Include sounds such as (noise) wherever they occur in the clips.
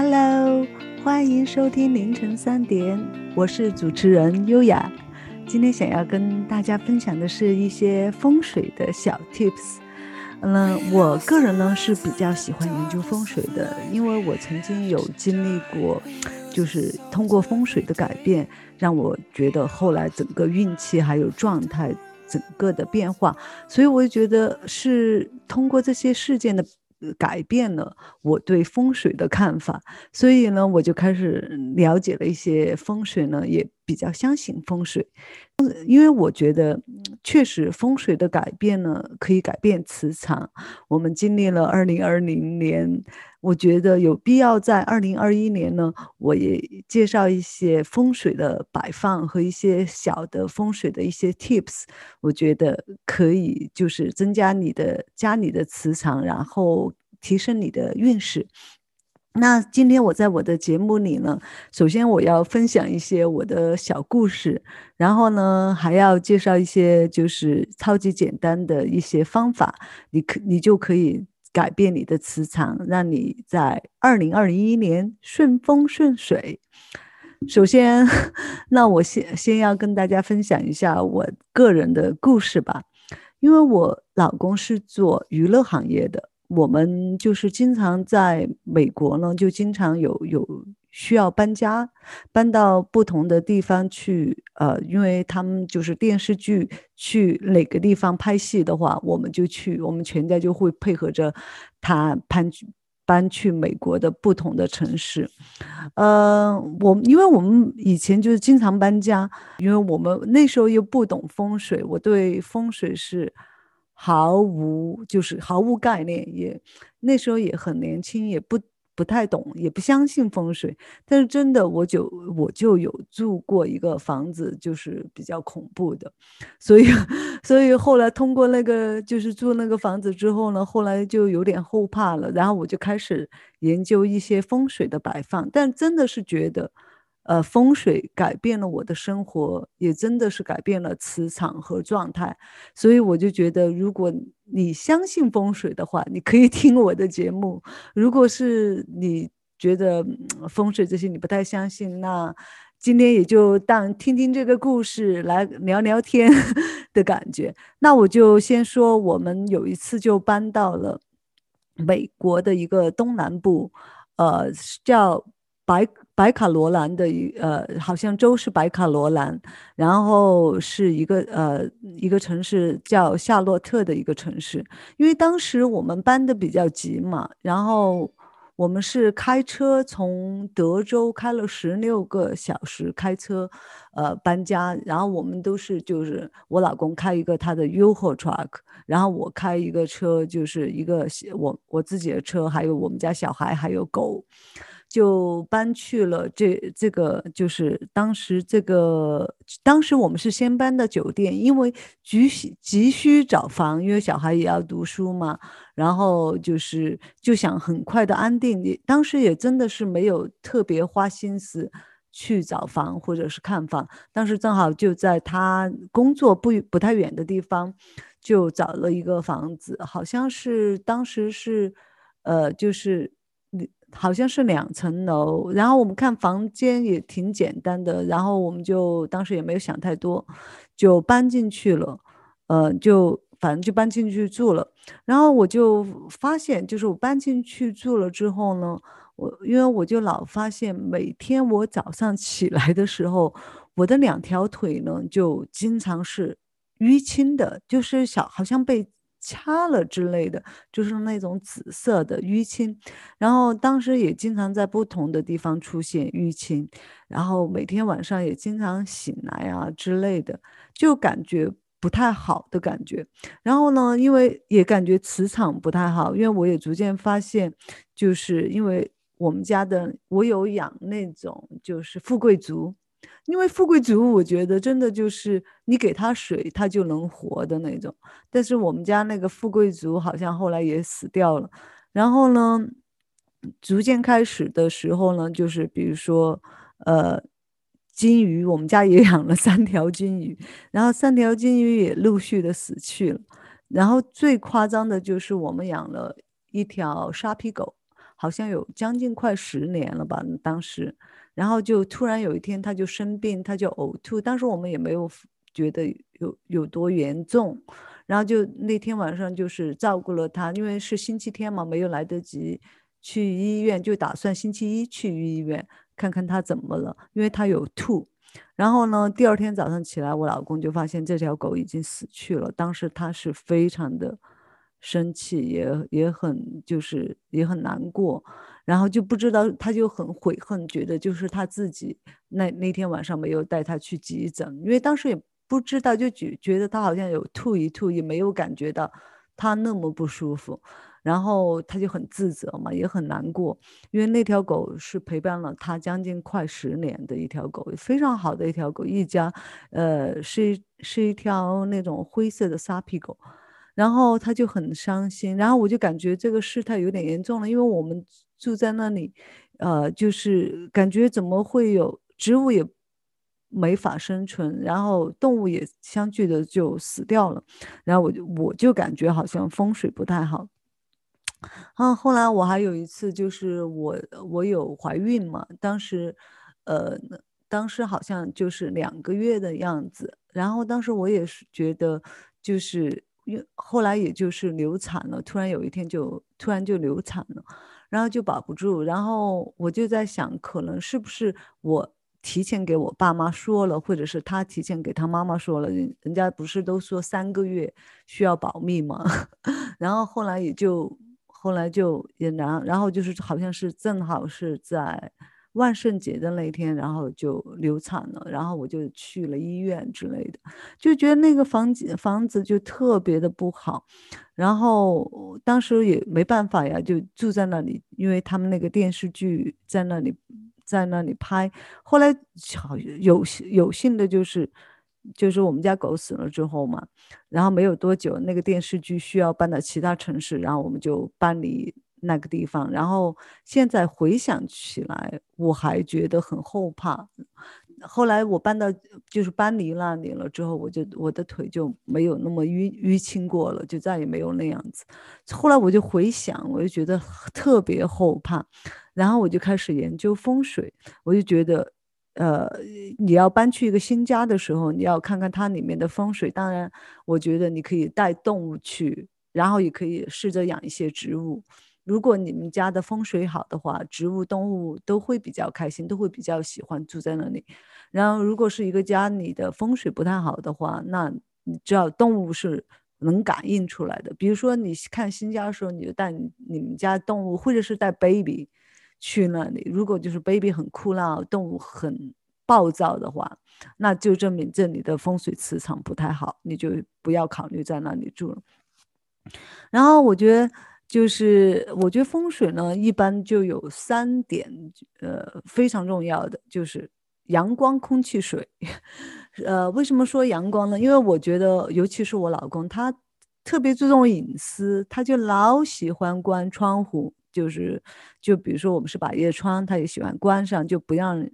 Hello，欢迎收听凌晨三点，我是主持人优雅。今天想要跟大家分享的是一些风水的小 tips。嗯，我个人呢是比较喜欢研究风水的，因为我曾经有经历过，就是通过风水的改变，让我觉得后来整个运气还有状态整个的变化，所以我就觉得是通过这些事件的。改变了我对风水的看法，所以呢，我就开始了解了一些风水呢，也比较相信风水。因为我觉得确实风水的改变呢，可以改变磁场。我们经历了二零二零年，我觉得有必要在二零二一年呢，我也介绍一些风水的摆放和一些小的风水的一些 tips。我觉得可以就是增加你的家里的磁场，然后提升你的运势。那今天我在我的节目里呢，首先我要分享一些我的小故事，然后呢还要介绍一些就是超级简单的一些方法，你可你就可以改变你的磁场，让你在二零二一年顺风顺水。首先，那我先先要跟大家分享一下我个人的故事吧，因为我老公是做娱乐行业的。我们就是经常在美国呢，就经常有有需要搬家，搬到不同的地方去。呃，因为他们就是电视剧去哪个地方拍戏的话，我们就去，我们全家就会配合着他搬搬去美国的不同的城市。呃，我因为我们以前就是经常搬家，因为我们那时候又不懂风水，我对风水是。毫无就是毫无概念，也那时候也很年轻，也不不太懂，也不相信风水。但是真的，我就我就有住过一个房子，就是比较恐怖的，所以所以后来通过那个就是住那个房子之后呢，后来就有点后怕了，然后我就开始研究一些风水的摆放，但真的是觉得。呃，风水改变了我的生活，也真的是改变了磁场和状态，所以我就觉得，如果你相信风水的话，你可以 (laughs) 听我的节目；如果是你觉得风水这些你不太相信，那今天也就当听听这个故事来聊聊天 (laughs) 的感觉。那我就先说，我们有一次就搬到了美国的一个东南部，呃，叫白。白卡罗兰的一呃，好像州是白卡罗兰，然后是一个呃一个城市叫夏洛特的一个城市。因为当时我们搬的比较急嘛，然后我们是开车从德州开了十六个小时开车，呃搬家。然后我们都是就是我老公开一个他的 U-Haul truck，然后我开一个车，就是一个我我自己的车，还有我们家小孩还有狗。就搬去了这这个，就是当时这个，当时我们是先搬的酒店，因为急需急需找房，因为小孩也要读书嘛。然后就是就想很快的安定，你当时也真的是没有特别花心思去找房或者是看房。当时正好就在他工作不不太远的地方，就找了一个房子，好像是当时是，呃，就是。好像是两层楼，然后我们看房间也挺简单的，然后我们就当时也没有想太多，就搬进去了，呃，就反正就搬进去住了。然后我就发现，就是我搬进去住了之后呢，我因为我就老发现，每天我早上起来的时候，我的两条腿呢就经常是淤青的，就是小好像被。掐了之类的，就是那种紫色的淤青，然后当时也经常在不同的地方出现淤青，然后每天晚上也经常醒来啊之类的，就感觉不太好的感觉。然后呢，因为也感觉磁场不太好，因为我也逐渐发现，就是因为我们家的我有养那种就是富贵竹。因为富贵竹，我觉得真的就是你给它水，它就能活的那种。但是我们家那个富贵竹好像后来也死掉了。然后呢，逐渐开始的时候呢，就是比如说，呃，金鱼，我们家也 (laughs) 养了三条金鱼，然后三条金鱼也陆续的死去了。然后最夸张的就是我们养了一条沙皮狗。好像有将近快十年了吧，当时，然后就突然有一天他就生病，他就呕吐，当时我们也没有觉得有有多严重，然后就那天晚上就是照顾了他，因为是星期天嘛，没有来得及去医院，就打算星期一去医院看看他怎么了，因为他有吐。然后呢，第二天早上起来，我老公就发现这条狗已经死去了。当时他是非常的生气，也也很就是也很难过，然后就不知道他就很悔恨，觉得就是他自己那那天晚上没有带他去急诊，因为当时也不知道，就觉觉得他好像有吐一吐，也没有感觉到他那么不舒服。然后他就很自责嘛，也很难过，因为那条狗是陪伴了他将近快十年的一条狗，非常好的一条狗，一家，呃，是是一条那种灰色的沙皮狗，然后他就很伤心，然后我就感觉这个事态有点严重了，因为我们住在那里，呃，就是感觉怎么会有植物也没法生存，然后动物也相继的就死掉了，然后我就我就感觉好像风水不太好。嗯，后来我还有一次，就是我我有怀孕嘛，当时，呃，当时好像就是两个月的样子，然后当时我也是觉得，就是后来也就是流产了，突然有一天就突然就流产了，然后就保不住，然后我就在想，可能是不是我提前给我爸妈说了，或者是他提前给他妈妈说了，人人家不是都说三个月需要保密吗？(laughs) 然后后来也就。后来就也然，然后就是好像是正好是在万圣节的那天，然后就流产了，然后我就去了医院之类的，就觉得那个房子房子就特别的不好，然后当时也没办法呀，就住在那里，因为他们那个电视剧在那里在那里拍，后来好有有幸的就是。就是我们家狗死了之后嘛，然后没有多久，那个电视剧需要搬到其他城市，然后我们就搬离那个地方。然后现在回想起来，我还觉得很后怕。后来我搬到就是搬离那里了之后，我就我的腿就没有那么淤淤青过了，就再也没有那样子。后来我就回想，我就觉得特别后怕，然后我就开始研究风水，我就觉得。呃，你要搬去一个新家的时候，你要看看它里面的风水。当然，我觉得你可以带动物去，然后也可以试着养一些植物。如果你们家的风水好的话，植物、动物都会比较开心，都会比较喜欢住在那里。然后，如果是一个家里的风水不太好的话，那你知道动物是能感应出来的。比如说，你看新家的时候，你就带你们家动物，或者是带 baby。去那里，如果就是 baby 很哭闹，动物很暴躁的话，那就证明这里的风水磁场不太好，你就不要考虑在那里住了。然后我觉得，就是我觉得风水呢，一般就有三点，呃，非常重要的就是阳光、空气、水。呃，为什么说阳光呢？因为我觉得，尤其是我老公，他特别注重隐私，他就老喜欢关窗户。就是，就比如说我们是百叶窗，他也喜欢关上，就不让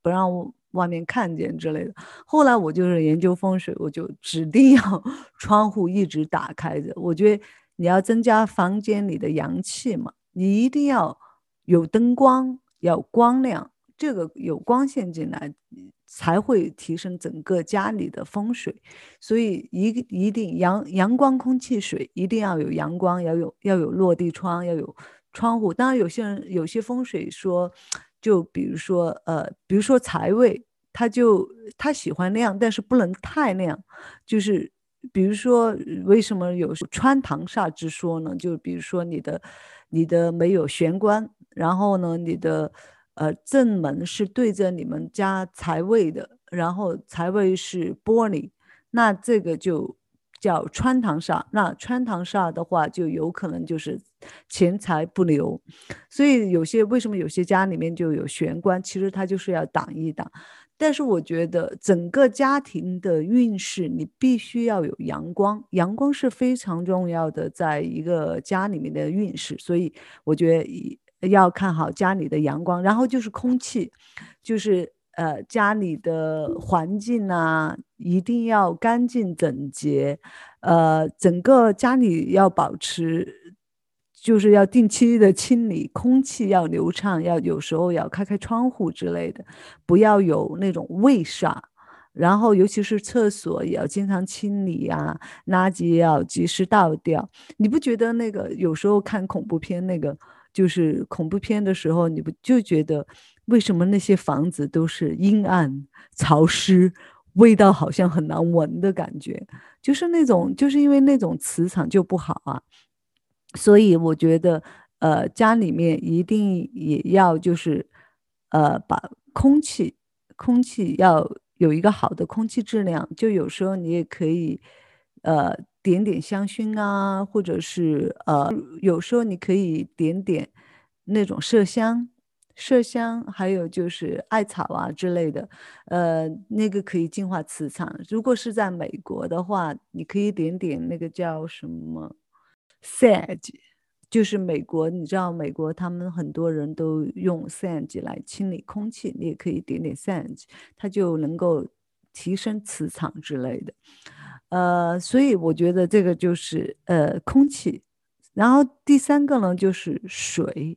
不让外面看见之类的。后来我就是研究风水，我就指定要 (laughs) 窗户一直打开着。我觉得你要增加房间里的阳气嘛，你一定要有灯光，要光亮，这个有光线进来才会提升整个家里的风水。所以一一定阳阳光、空气、水一定要有阳光，要有要有落地窗，要有。窗户，当然有些人有些风水说，就比如说呃，比如说财位，他就他喜欢亮，但是不能太亮。就是比如说为什么有穿堂煞之说呢？就比如说你的你的没有玄关，然后呢你的呃正门是对着你们家财位的，然后财位是玻璃，那这个就。叫穿堂煞，那穿堂煞的话，就有可能就是钱财不流。所以有些为什么有些家里面就有玄关，其实它就是要挡一挡。但是我觉得整个家庭的运势，你必须要有阳光，阳光是非常重要的，在一个家里面的运势。所以我觉得要看好家里的阳光，然后就是空气，就是。呃，家里的环境呢，一定要干净整洁。呃，整个家里要保持，就是要定期的清理，空气要流畅，要有时候要开开窗户之类的，不要有那种味煞。然后，尤其是厕所也要经常清理啊，垃圾要及时倒掉。你不觉得那个有时候看恐怖片，那个就是恐怖片的时候，你不就觉得为什么那些房子都是阴暗、潮湿，味道好像很难闻的感觉？就是那种，就是因为那种磁场就不好啊。所以我觉得，呃，家里面一定也要就是，呃，把空气，空气要。有一个好的空气质量，就有时候你也可以，呃，点点香薰啊，或者是呃，有时候你可以点点那种麝香，麝香，还有就是艾草啊之类的，呃，那个可以净化磁场。如果是在美国的话，你可以点点那个叫什么，sage。就是美国，你知道美国他们很多人都用 sage 来清理空气，你也可以点点 sage，它就能够提升磁场之类的。呃，所以我觉得这个就是呃空气，然后第三个呢就是水。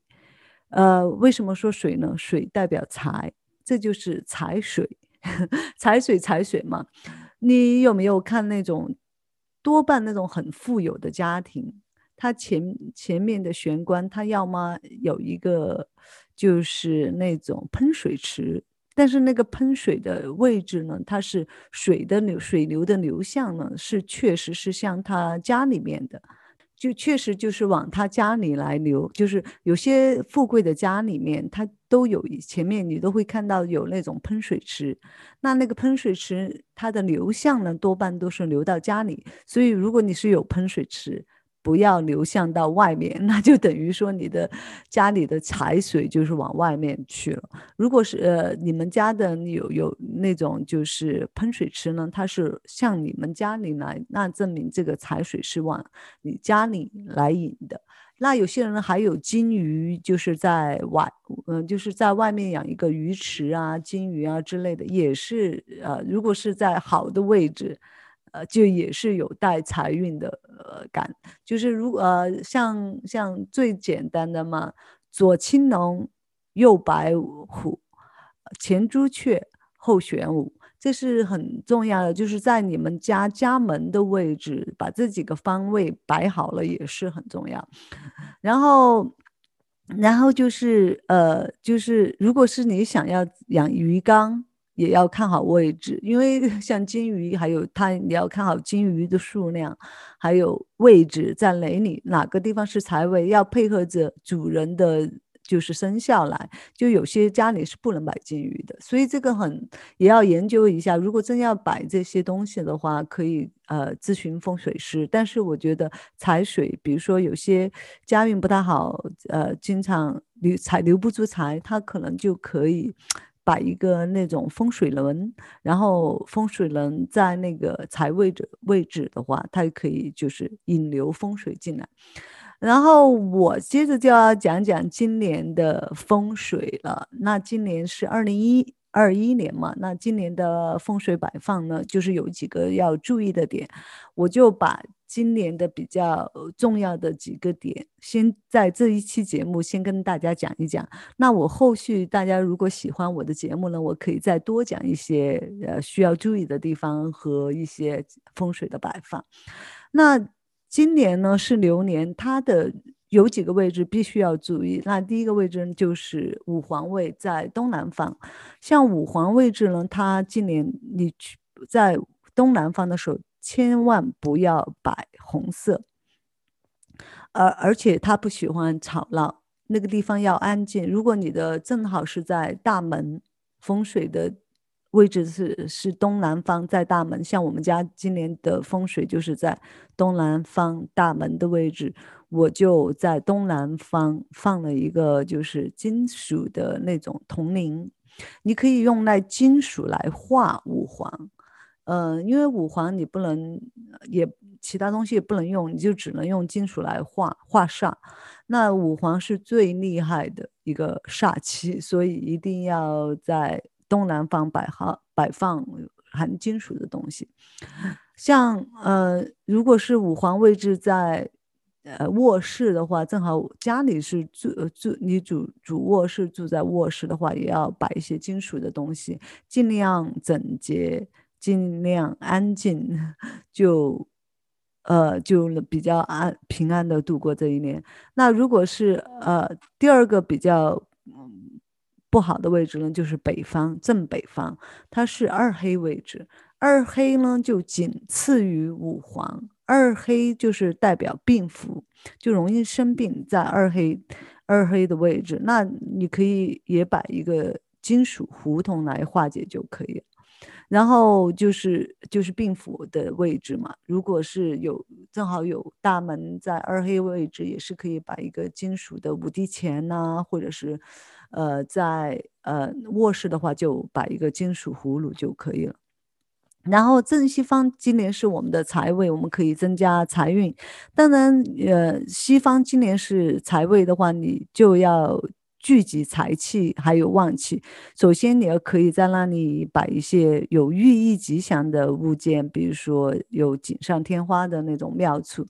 呃，为什么说水呢？水代表财，这就是财水，(laughs) 财水财水嘛。你有没有看那种多半那种很富有的家庭？它前前面的玄关，它要么有一个就是那种喷水池，但是那个喷水的位置呢，它是水的流水流的流向呢，是确实是向他家里面的，就确实就是往他家里来流，就是有些富贵的家里面，他都有前面你都会看到有那种喷水池，那那个喷水池它的流向呢，多半都是流到家里，所以如果你是有喷水池。不要流向到外面，(laughs) 那就等于说你的家里的财水就是往外面去了。如果是呃你们家的有有那种就是喷水池呢，它是向你们家里来，那证明这个财水是往你家里来引的。那有些人还有金鱼，就是在外，嗯，就是在外面养一个鱼池啊、金鱼啊之类的，也是呃，如果是在好的位置。呃，就也是有带财运的呃感，就是如呃像像最简单的嘛，左青龙，右白虎，前朱雀，后玄武，这是很重要的。就是在你们家家门的位置，把这几个方位摆好了也是很重要。然后，然后就是呃，就是如果是你想要养鱼缸。也要看好位置，因为 (laughs) 像金鱼，还有它，你要看好金鱼的数量，还有位置在哪里，哪个地方是财位，要配合着主人的，就是生肖来。就有些家里是不能摆金鱼的，所以这个很也要研究一下。如果真要摆这些东西的话，可以呃咨询风水师。但是我觉得财水，比如说有些家运不太好，呃，经常留财留不住财，他可能就可以。摆一个那种风水轮，然后风水轮在那个财位置位置的话，它可以就是引流风水进来。然后我接着就要讲讲今年的风水了。那今年是二零一二一年嘛？那今年的风水摆放呢，就是有几个要注意的点，我就把。今年的比较重要的几个点，先在这一期节目先跟大家讲一讲。那我后续大家如果喜欢我的节目呢，我可以再多讲一些呃需要注意的地方和一些风水的摆放。那今年呢是流年，它的有几个位置必须要注意。那第一个位置就是五黄位在东南方，像五黄位置呢，它今年你去在东南方的时候。千万不要摆红色，而而且他不喜欢吵闹，那个地方要安静。如果你的正好是在大门风水的位置是是东南方，在大门，像我们家今年的风水就是在东南方大门的位置，我就在东南方放了一个就是金属的那种铜铃，你可以用那金属来画五黄。嗯，因为五黄你不能，也其他东西也不能用，你就只能用金属来画画煞。那五黄是最厉害的一个煞气，所以一定要在东南方摆好摆放含金属的东西。像呃，如果是五黄位置在呃卧室的话，正好家里是住住你主主卧室住在卧室的话，也要摆一些金属的东西，尽量整洁，尽量安静，就呃就比较安平安的度过这一年。那如果是呃第二个比较不好的位置呢，就是北方正北方，它是二黑位置。二黑呢，就仅次于五黄。二黑就是代表病符，就容易生病，在二黑二黑的位置。那你可以也摆一个金属胡同来化解就可以了。然后就是就是病符的位置嘛，如果是有正好有大门在二黑位置，也是可以摆一个金属的五帝钱呐，或者是呃在呃卧室的话，就摆一个金属葫芦就可以了。然后正西方今年是我们的财位，我们可以增加财运。当然，呃，西方今年是财位的话，你就要聚集财气还有旺气。首先，你要可以在那里摆一些有寓意吉祥的物件，比如说有锦上添花的那种妙处。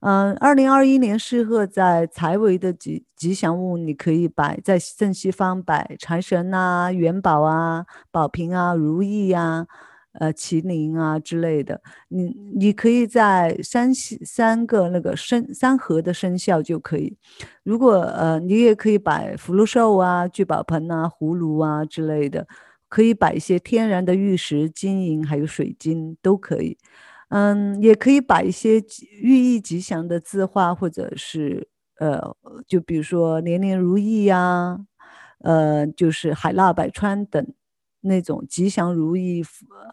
嗯，二零二一年适合在财位的吉吉祥物，你可以摆在正西方摆财神啊、元宝啊、宝瓶啊、如意啊。呃，麒麟啊之类的，你你可以在三三个那个生三合的生肖就可以。如果呃，你也可以摆福禄寿啊、聚宝盆啊、葫芦啊之类的，可以摆一些天然的玉石、金银还有水晶都可以。嗯，也可以摆一些寓意吉祥的字画，或者是呃，就比如说年年如意呀，呃，就是海纳百川等。那种吉祥如意、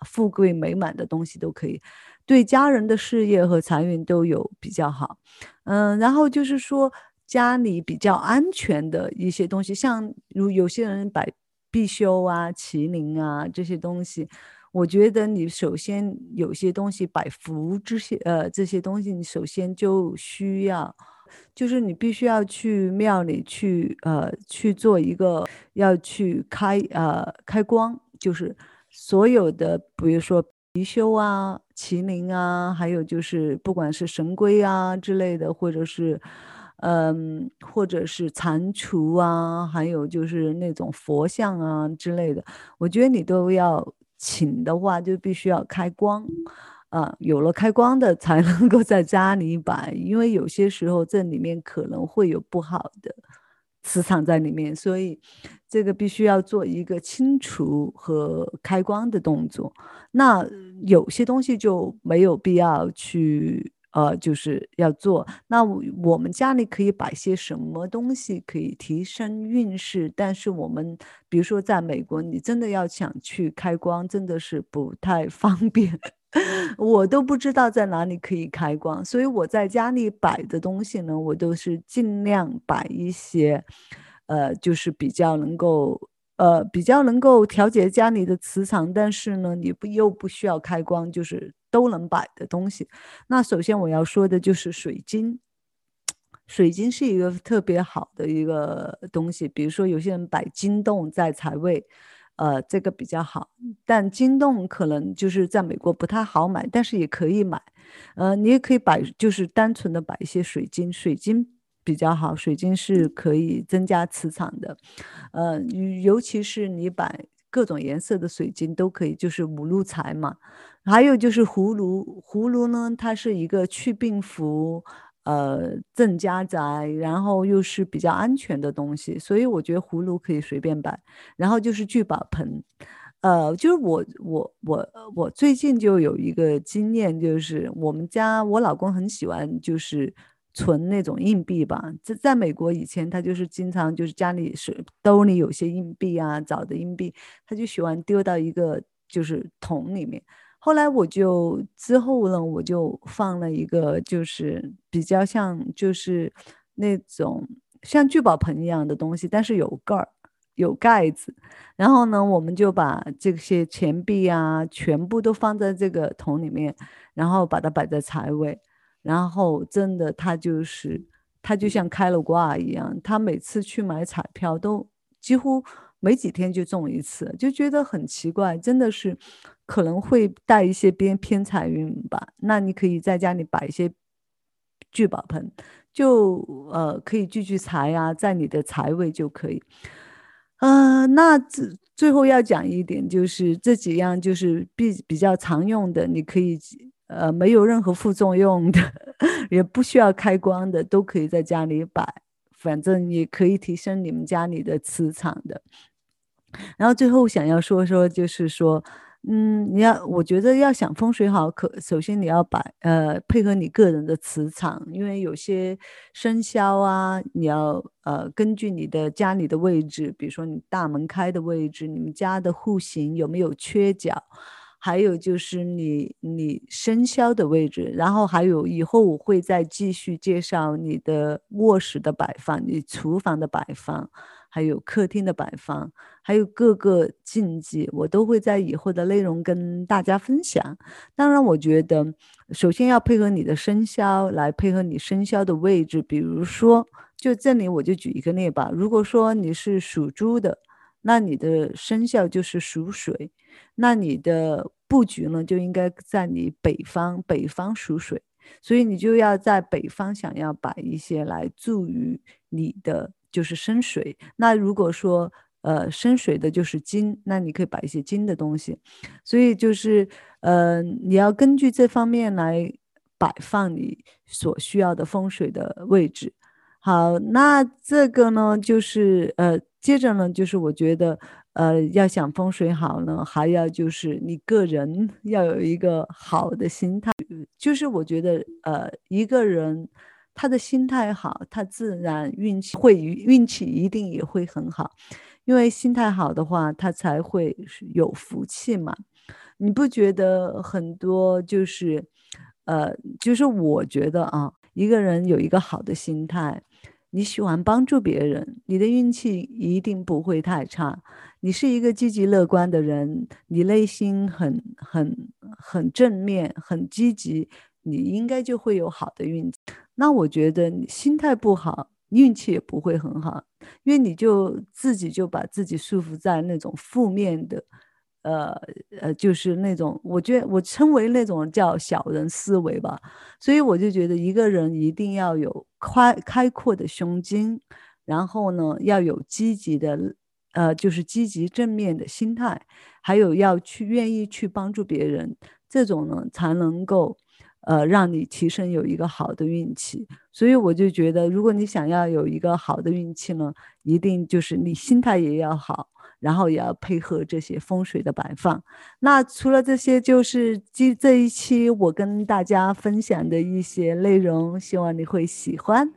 富贵美满的东西都可以，对家人的事业和财运都有比较好。嗯，然后就是说家里比较安全的一些东西，像如有些人摆必修啊、麒麟啊这些东西，我觉得你首先有些东西摆福这些呃这些东西，你首先就需要。就是你必须要去庙里去，呃，去做一个要去开，呃，开光，就是所有的，比如说貔貅啊、麒麟啊，还有就是不管是神龟啊之类的，或者是，嗯，或者是蟾蜍啊，还有就是那种佛像啊之类的，我觉得你都要请的话，就必须要开光。啊，有了开光的才 (laughs) 能够在家里摆，因为有些时候这里面可能会有不好的磁场在里面，所以这个必须要做一个清除和开光的动作。那有些东西就没有必要去。呃，就是要做。那我们家里可以摆些什么东西可以提升运势？但是我们比如说在美国，你真的要想去开光，真的是不太方便。我都不知道在哪里可以开光，所以我在家里摆的东西呢，我都是尽量摆一些，呃，就是比较能够。呃，比较能够调节家里的磁场，但是呢，你不又不需要开光，就是都能摆的东西。那首先我要说的就是水晶，水晶是一个特别好的一个东西。比如说有些人摆金洞在财位，呃，这个比较好。但金洞可能就是在美国不太好买，但是也可以买。呃，你也可以摆，就是单纯的摆一些水晶，水晶。比较好，水晶是可以增加磁场的，呃，尤其是你摆各种颜色的水晶都可以，就是五路财嘛。还有就是葫芦，葫芦呢，它是一个去病符，呃，镇家宅，然后又是比较安全的东西，所以我觉得葫芦可以随便摆。然后就是聚宝盆，呃，就是我我我我最近就有一个经验，就是我们家我老公很喜欢就是。存那种硬币吧，在在美国以前，他就是经常就是家里是兜里有些硬币啊，找的硬币，他就喜欢丢到一个就是桶里面。后来我就之后呢，我就放了一个就是比较像就是那种像聚宝盆一样的东西，但是有盖儿有盖子。然后呢，我们就把这些钱币啊全部都放在这个桶里面，然后把它摆在财位。然后真的，他就是他就像开了挂一样，他每次去买彩票都几乎没几天就中一次，就觉得很奇怪，真的是可能会带一些偏偏财运吧。那你可以在家里摆一些聚宝盆，就呃可以聚聚财啊，在你的财位就可以。呃，那最最后要讲一点，就是这几样就是比比较常用的，你可以呃没有任何副作用的，(laughs) 也不需要开光的，都可以在家里摆，反正也可以提升你们家里的磁场的。然后最后想要说说，就是说。嗯，你要，我觉得要想风水好，可首先你要把呃配合你个人的磁场，因为有些生肖啊，你要呃根据你的家里的位置，比如说你大门开的位置，你们家的户型有没有缺角，还有就是你你生肖的位置，然后还有以后我会再继续介绍你的卧室的摆放，你厨房的摆放。还有客厅的摆放，还有各个禁忌，我都会在以后的内容跟大家分享。当然，我觉得首先要配合你的生肖来配合你生肖的位置。比如说，就这里我就举一个例吧。如果说你是属猪的，那你的生肖就是属水，那你的布局呢就应该在你北方，北方属水，所以你就要在北方想要摆一些来助于你的。就是生水，那如果说呃生水的就是金，那你可以摆一些金的东西，所以就是呃你要根据这方面来摆放你所需要的风水的位置。好，那这个呢就是呃接着呢就是我觉得呃要想风水好呢，还要就是你个人要有一个好的心态，就是我觉得呃一个人。他的心态好，他自然运气会运气一定也会很好，因为心态好的话，他才会有福气嘛。你不觉得很多就是，呃，就是我觉得啊，一个人有一个好的心态，你喜欢帮助别人，你的运气一定不会太差。你是一个积极乐观的人，你内心很很很正面，很积极。你应该就会有好的运气。那我觉得你心态不好，运气也不会很好，因为你就自己就把自己束缚在那种负面的，呃呃，就是那种我觉得我称为那种叫小人思维吧。所以我就觉得一个人一定要有开开阔的胸襟，然后呢要有积极的，呃，就是积极正面的心态，还有要去愿意去帮助别人，这种呢才能够。呃，让你提升有一个好的运气，所以我就觉得，如果你想要有一个好的运气呢，一定就是你心态也要好，然后也要配合这些风水的摆放。那除了这些，就是这这一期我跟大家分享的一些内容，希望你会喜欢。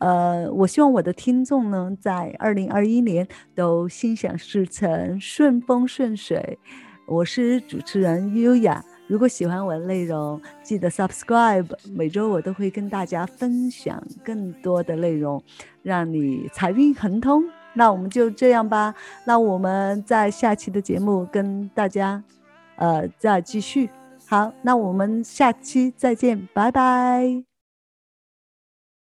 呃，我希望我的听众呢，在二零二一年都心想事成，顺风顺水。我是主持人优雅。如果喜欢我的内容，记得 subscribe。每周我都会跟大家分享更多的内容，让你财运亨通。那我们就这样吧。那我们在下期的节目跟大家，呃，再继续。好，那我们下期再见，拜拜。